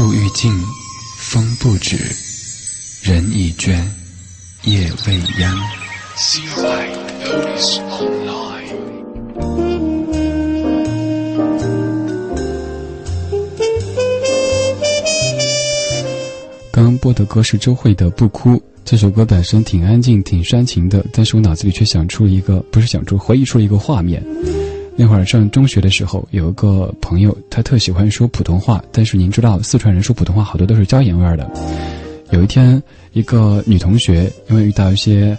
树欲静，风不止，人已倦，夜未央。刚刚播的歌是周慧的《不哭》。这首歌本身挺安静、挺煽情的，但是我脑子里却想出了一个，不是想出，回忆出了一个画面。那会儿上中学的时候，有一个朋友，他特喜欢说普通话，但是您知道，四川人说普通话好多都是椒盐味儿的。有一天，一个女同学因为遇到一些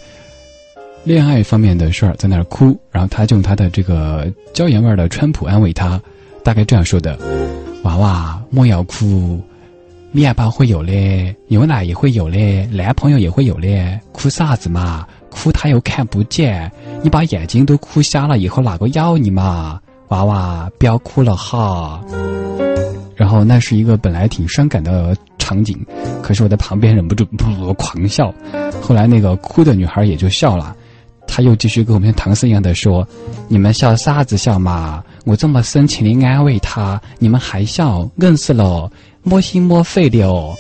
恋爱方面的事儿，在那儿哭，然后他就用他的这个椒盐味儿的川普安慰她，大概这样说的：“娃娃，莫要哭。”面包会有嘞，牛奶也会有嘞，男朋友也会有嘞，哭啥子嘛？哭他又看不见，你把眼睛都哭瞎了，以后哪个要你嘛？娃娃，不要哭了哈。然后那是一个本来挺伤感的场景，可是我在旁边忍不住噗狂笑。后来那个哭的女孩也就笑了，她又继续跟我们唐僧一样的说：“你们笑啥子笑嘛？我这么深情的安慰她，你们还笑，硬死了。”摸心摸肺的哦。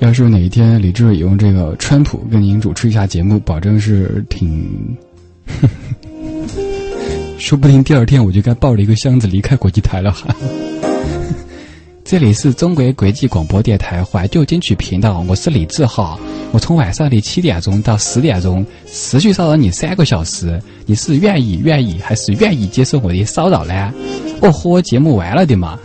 要是哪一天李志也用这个川普跟您主持一下节目，保证是挺，说不定第二天我就该抱着一个箱子离开国际台了哈。这里是中国国际广播电台怀旧金曲频道，我是李志哈。我从晚上的七点钟到十点钟持续骚扰你三个小时，你是愿意愿意还是愿意接受我的骚扰呢？哦豁，节目完了的嘛。